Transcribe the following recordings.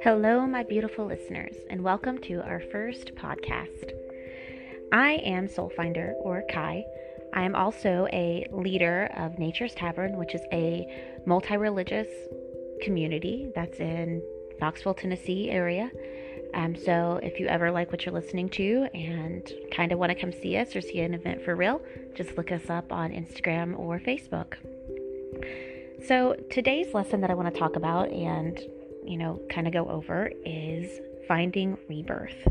Hello, my beautiful listeners, and welcome to our first podcast. I am Soulfinder, or Kai. I am also a leader of Nature's Tavern, which is a multi religious community that's in Knoxville, Tennessee area. Um, so if you ever like what you're listening to and kind of want to come see us or see an event for real, just look us up on Instagram or Facebook. So today's lesson that I want to talk about and you know kind of go over is finding rebirth.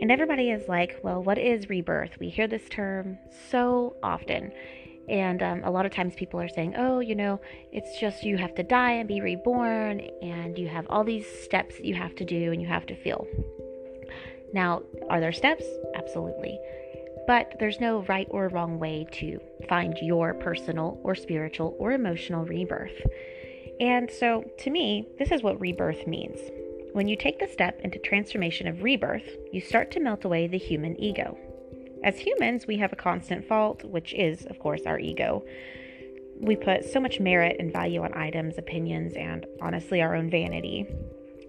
And everybody is like, well, what is rebirth? We hear this term so often. And um, a lot of times people are saying, oh, you know, it's just you have to die and be reborn, and you have all these steps you have to do and you have to feel. Now, are there steps? Absolutely. But there's no right or wrong way to find your personal or spiritual or emotional rebirth. And so, to me, this is what rebirth means. When you take the step into transformation of rebirth, you start to melt away the human ego. As humans, we have a constant fault, which is, of course, our ego. We put so much merit and value on items, opinions, and honestly, our own vanity.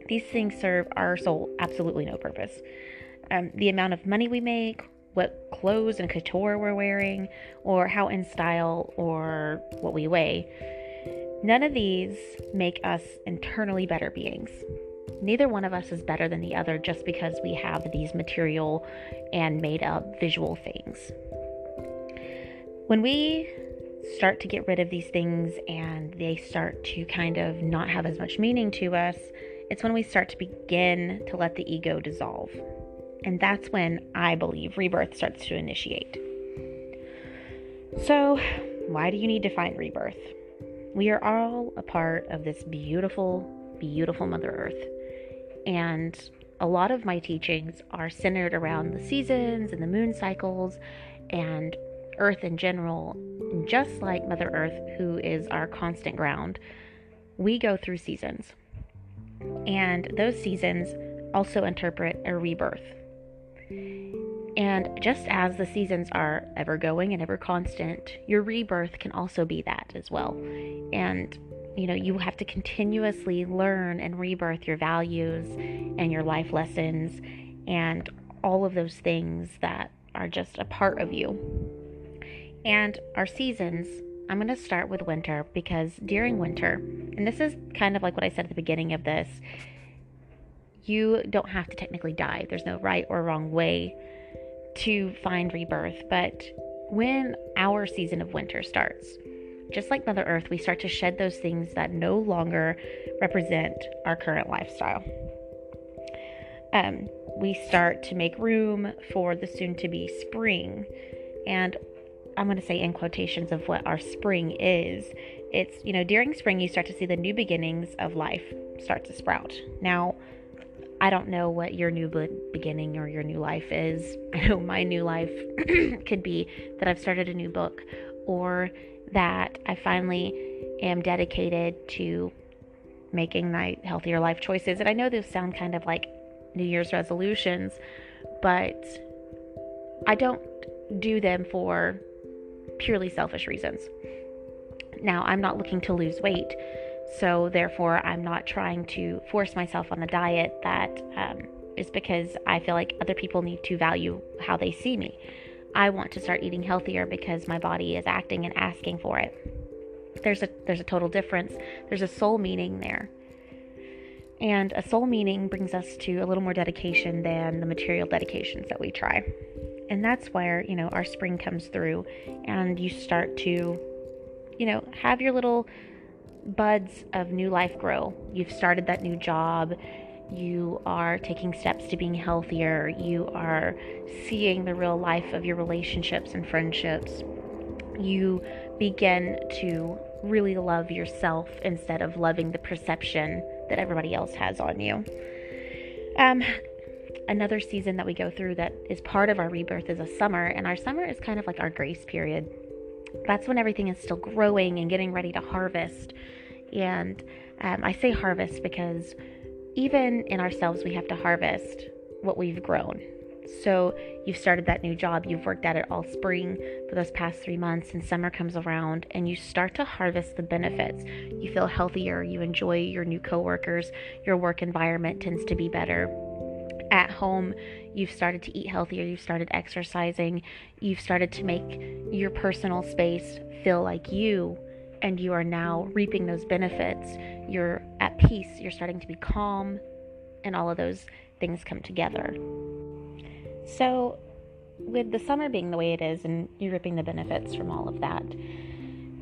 These things serve our soul absolutely no purpose. Um, the amount of money we make, what clothes and couture we're wearing, or how in style or what we weigh, none of these make us internally better beings neither one of us is better than the other just because we have these material and made up visual things. When we start to get rid of these things and they start to kind of not have as much meaning to us, it's when we start to begin to let the ego dissolve. And that's when I believe rebirth starts to initiate. So, why do you need to find rebirth? We are all a part of this beautiful, beautiful Mother Earth. And a lot of my teachings are centered around the seasons and the moon cycles and Earth in general. Just like Mother Earth, who is our constant ground, we go through seasons. And those seasons also interpret a rebirth. And just as the seasons are ever going and ever constant, your rebirth can also be that as well. And you know, you have to continuously learn and rebirth your values and your life lessons and all of those things that are just a part of you. And our seasons, I'm going to start with winter because during winter, and this is kind of like what I said at the beginning of this, you don't have to technically die. There's no right or wrong way to find rebirth. But when our season of winter starts, just like Mother Earth, we start to shed those things that no longer represent our current lifestyle. Um, we start to make room for the soon to be spring. And I'm going to say in quotations of what our spring is. It's, you know, during spring, you start to see the new beginnings of life start to sprout. Now, I don't know what your new beginning or your new life is. I know my new life could be that I've started a new book or that I finally am dedicated to making my healthier life choices. And I know those sound kind of like New Year's resolutions, but I don't do them for purely selfish reasons. Now, I'm not looking to lose weight, so therefore, I'm not trying to force myself on the diet that um, is because I feel like other people need to value how they see me. I want to start eating healthier because my body is acting and asking for it. There's a there's a total difference. There's a soul meaning there. And a soul meaning brings us to a little more dedication than the material dedications that we try. And that's where, you know, our spring comes through and you start to, you know, have your little buds of new life grow. You've started that new job you are taking steps to being healthier, you are seeing the real life of your relationships and friendships, you begin to really love yourself instead of loving the perception that everybody else has on you. Um, another season that we go through that is part of our rebirth is a summer, and our summer is kind of like our grace period. That's when everything is still growing and getting ready to harvest. And um, I say harvest because even in ourselves, we have to harvest what we've grown. So you've started that new job, you've worked at it all spring for those past three months, and summer comes around and you start to harvest the benefits. You feel healthier, you enjoy your new coworkers, your work environment tends to be better. At home, you've started to eat healthier, you've started exercising, you've started to make your personal space feel like you, and you are now reaping those benefits. You're at peace, you're starting to be calm, and all of those things come together. So, with the summer being the way it is, and you're reaping the benefits from all of that,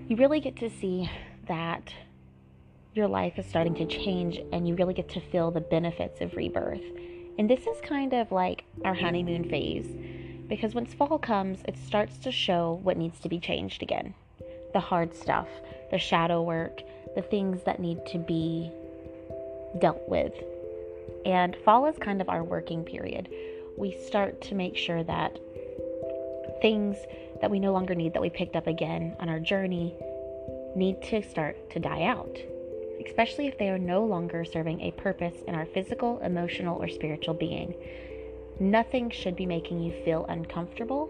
you really get to see that your life is starting to change and you really get to feel the benefits of rebirth. And this is kind of like our honeymoon phase because once fall comes, it starts to show what needs to be changed again the hard stuff, the shadow work, the things that need to be dealt with. And fall is kind of our working period. We start to make sure that things that we no longer need that we picked up again on our journey need to start to die out, especially if they are no longer serving a purpose in our physical, emotional, or spiritual being. Nothing should be making you feel uncomfortable.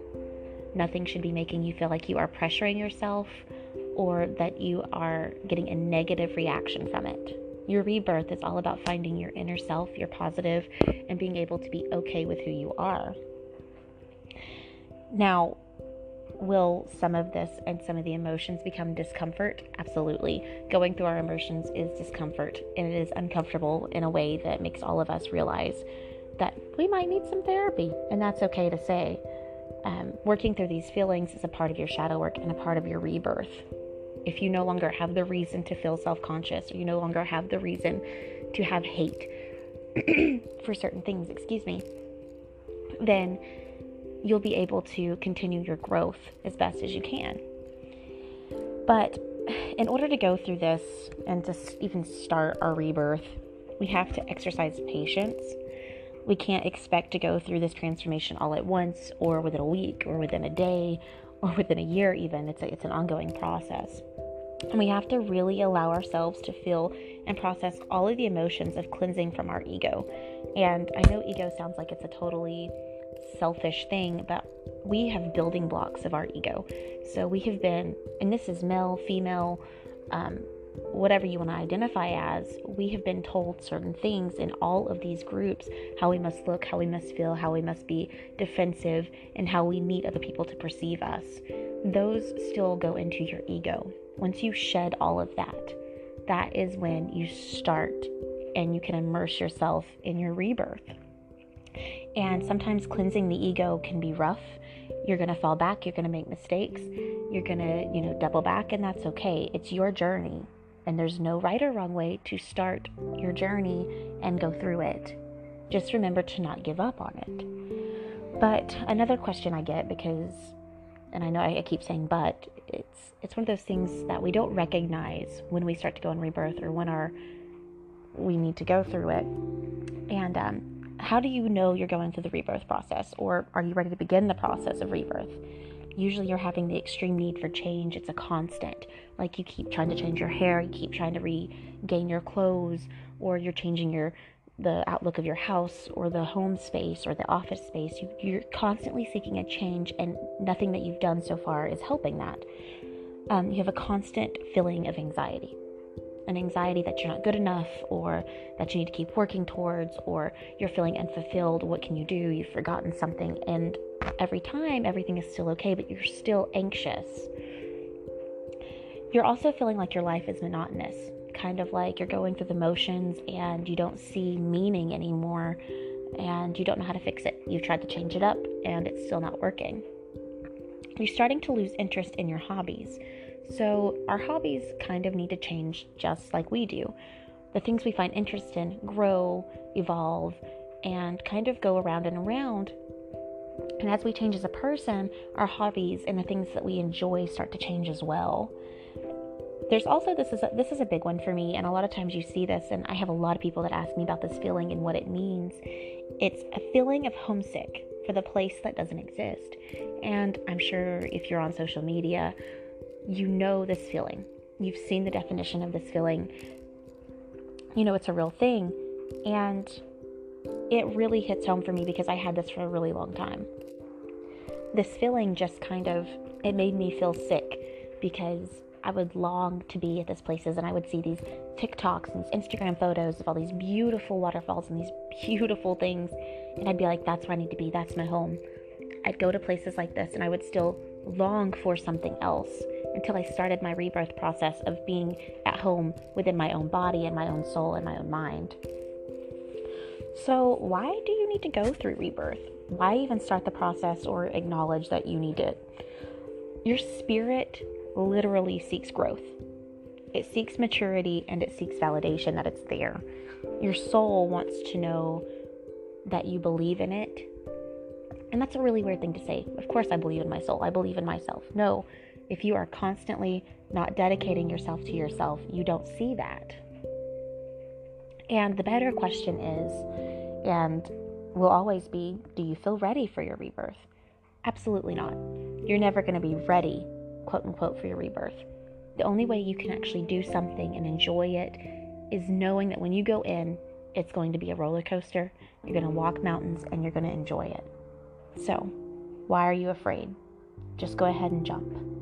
Nothing should be making you feel like you are pressuring yourself or that you are getting a negative reaction from it. Your rebirth is all about finding your inner self, your positive, and being able to be okay with who you are. Now, will some of this and some of the emotions become discomfort? Absolutely. Going through our emotions is discomfort, and it is uncomfortable in a way that makes all of us realize that we might need some therapy, and that's okay to say. Um, working through these feelings is a part of your shadow work and a part of your rebirth. If you no longer have the reason to feel self conscious, or you no longer have the reason to have hate for certain things, excuse me, then you'll be able to continue your growth as best as you can. But in order to go through this and to even start our rebirth, we have to exercise patience. We can't expect to go through this transformation all at once or within a week or within a day or within a year even. It's a, it's an ongoing process. And we have to really allow ourselves to feel and process all of the emotions of cleansing from our ego. And I know ego sounds like it's a totally selfish thing, but we have building blocks of our ego. So we have been, and this is male, female, um, whatever you want to identify as, we have been told certain things in all of these groups how we must look, how we must feel, how we must be defensive, and how we need other people to perceive us. Those still go into your ego. Once you shed all of that, that is when you start and you can immerse yourself in your rebirth. And sometimes cleansing the ego can be rough. You're going to fall back, you're going to make mistakes, you're going to, you know, double back and that's okay. It's your journey. And there's no right or wrong way to start your journey and go through it. Just remember to not give up on it. But another question I get because and I know I keep saying but it's it's one of those things that we don't recognize when we start to go in rebirth or when our we need to go through it. And um, how do you know you're going through the rebirth process or are you ready to begin the process of rebirth? Usually you're having the extreme need for change. It's a constant. Like you keep trying to change your hair, you keep trying to regain your clothes, or you're changing your the outlook of your house or the home space or the office space. You, you're constantly seeking a change, and nothing that you've done so far is helping that. Um, you have a constant feeling of anxiety an anxiety that you're not good enough or that you need to keep working towards or you're feeling unfulfilled. What can you do? You've forgotten something. And every time, everything is still okay, but you're still anxious. You're also feeling like your life is monotonous, kind of like you're going through the motions and you don't see meaning anymore and you don't know how to fix it. You've tried to change it up and it's still not working. You're starting to lose interest in your hobbies. So, our hobbies kind of need to change just like we do. The things we find interest in grow, evolve, and kind of go around and around. And as we change as a person, our hobbies and the things that we enjoy start to change as well. There's also this is a, this is a big one for me, and a lot of times you see this, and I have a lot of people that ask me about this feeling and what it means. It's a feeling of homesick for the place that doesn't exist. And I'm sure if you're on social media you know this feeling. You've seen the definition of this feeling. You know it's a real thing. And it really hits home for me because I had this for a really long time. This feeling just kind of it made me feel sick because I would long to be at these places and I would see these TikToks and Instagram photos of all these beautiful waterfalls and these beautiful things and I'd be like that's where I need to be, that's my home. I'd go to places like this and I would still long for something else until I started my rebirth process of being at home within my own body and my own soul and my own mind. So, why do you need to go through rebirth? Why even start the process or acknowledge that you need it? Your spirit literally seeks growth. It seeks maturity and it seeks validation that it's there. Your soul wants to know that you believe in it. And that's a really weird thing to say. Of course, I believe in my soul. I believe in myself. No, if you are constantly not dedicating yourself to yourself, you don't see that. And the better question is, and will always be, do you feel ready for your rebirth? Absolutely not. You're never going to be ready, quote unquote, for your rebirth. The only way you can actually do something and enjoy it is knowing that when you go in, it's going to be a roller coaster. You're going to walk mountains and you're going to enjoy it. So, why are you afraid? Just go ahead and jump.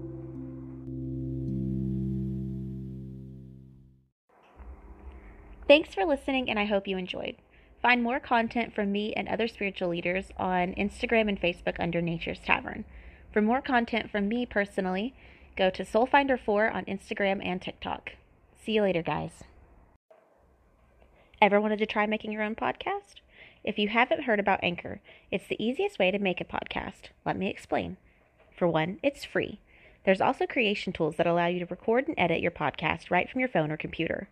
Thanks for listening, and I hope you enjoyed. Find more content from me and other spiritual leaders on Instagram and Facebook under Nature's Tavern. For more content from me personally, go to Soulfinder4 on Instagram and TikTok. See you later, guys. Ever wanted to try making your own podcast? If you haven't heard about Anchor, it's the easiest way to make a podcast. Let me explain. For one, it's free. There's also creation tools that allow you to record and edit your podcast right from your phone or computer.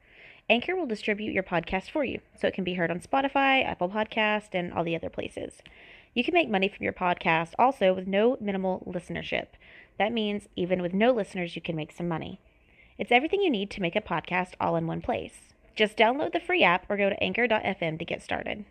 Anchor will distribute your podcast for you, so it can be heard on Spotify, Apple Podcast, and all the other places. You can make money from your podcast also with no minimal listenership. That means even with no listeners, you can make some money. It's everything you need to make a podcast all in one place. Just download the free app or go to anchor.fm to get started.